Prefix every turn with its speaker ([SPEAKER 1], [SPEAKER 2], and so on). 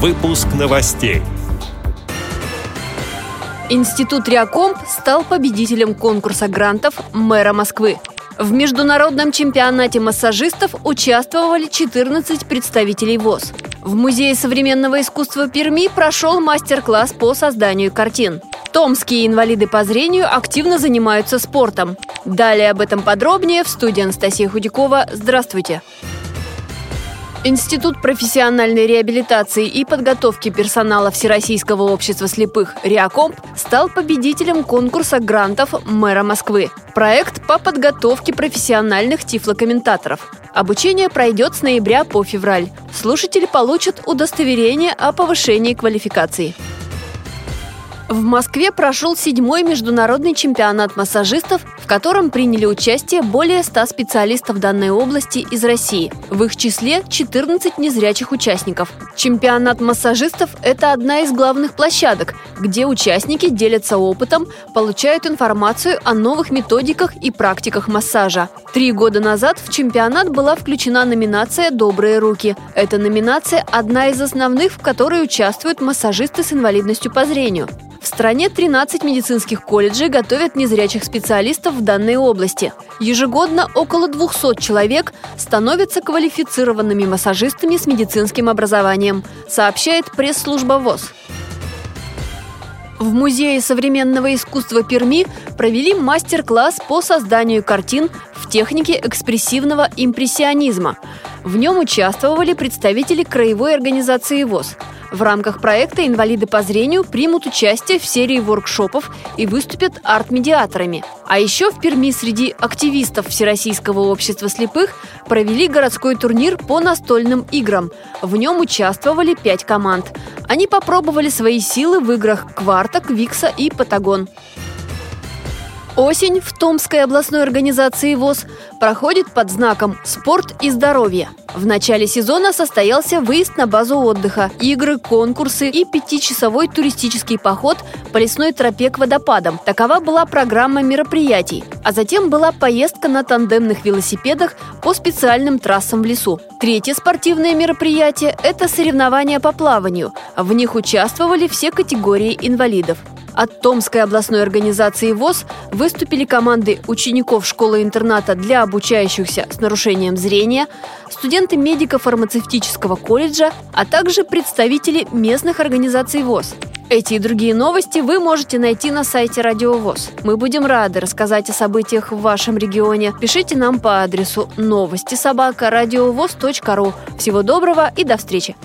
[SPEAKER 1] Выпуск новостей.
[SPEAKER 2] Институт Реакомп стал победителем конкурса грантов мэра Москвы. В международном чемпионате массажистов участвовали 14 представителей ВОЗ. В Музее современного искусства Перми прошел мастер-класс по созданию картин. Томские инвалиды по зрению активно занимаются спортом. Далее об этом подробнее в студии Анастасия Худякова. Здравствуйте! Институт профессиональной реабилитации и подготовки персонала Всероссийского общества слепых «Реакомп» стал победителем конкурса грантов мэра Москвы. Проект по подготовке профессиональных тифлокомментаторов. Обучение пройдет с ноября по февраль. Слушатели получат удостоверение о повышении квалификации. В Москве прошел седьмой международный чемпионат массажистов, в котором приняли участие более 100 специалистов данной области из России. В их числе 14 незрячих участников. Чемпионат массажистов – это одна из главных площадок, где участники делятся опытом, получают информацию о новых методиках и практиках массажа. Три года назад в чемпионат была включена номинация «Добрые руки». Эта номинация – одна из основных, в которой участвуют массажисты с инвалидностью по зрению. В стране 13 медицинских колледжей готовят незрячих специалистов в данной области. Ежегодно около 200 человек становятся квалифицированными массажистами с медицинским образованием, сообщает пресс-служба ВОЗ. В Музее современного искусства Перми провели мастер-класс по созданию картин в технике экспрессивного импрессионизма. В нем участвовали представители краевой организации ВОЗ – в рамках проекта инвалиды по зрению примут участие в серии воркшопов и выступят арт-медиаторами. А еще в Перми среди активистов Всероссийского общества слепых провели городской турнир по настольным играм. В нем участвовали пять команд. Они попробовали свои силы в играх «Квартак», «Викса» и «Патагон». Осень в Томской областной организации ВОЗ проходит под знаком «Спорт и здоровье». В начале сезона состоялся выезд на базу отдыха, игры, конкурсы и пятичасовой туристический поход по лесной тропе к водопадам. Такова была программа мероприятий. А затем была поездка на тандемных велосипедах по специальным трассам в лесу. Третье спортивное мероприятие – это соревнования по плаванию. В них участвовали все категории инвалидов. От Томской областной организации ВОЗ выступили команды учеников школы-интерната для обучающихся с нарушением зрения, студенты медико-фармацевтического колледжа, а также представители местных организаций ВОЗ. Эти и другие новости вы можете найти на сайте Радио ВОЗ. Мы будем рады рассказать о событиях в вашем регионе. Пишите нам по адресу новости собака ру. Всего доброго и до встречи!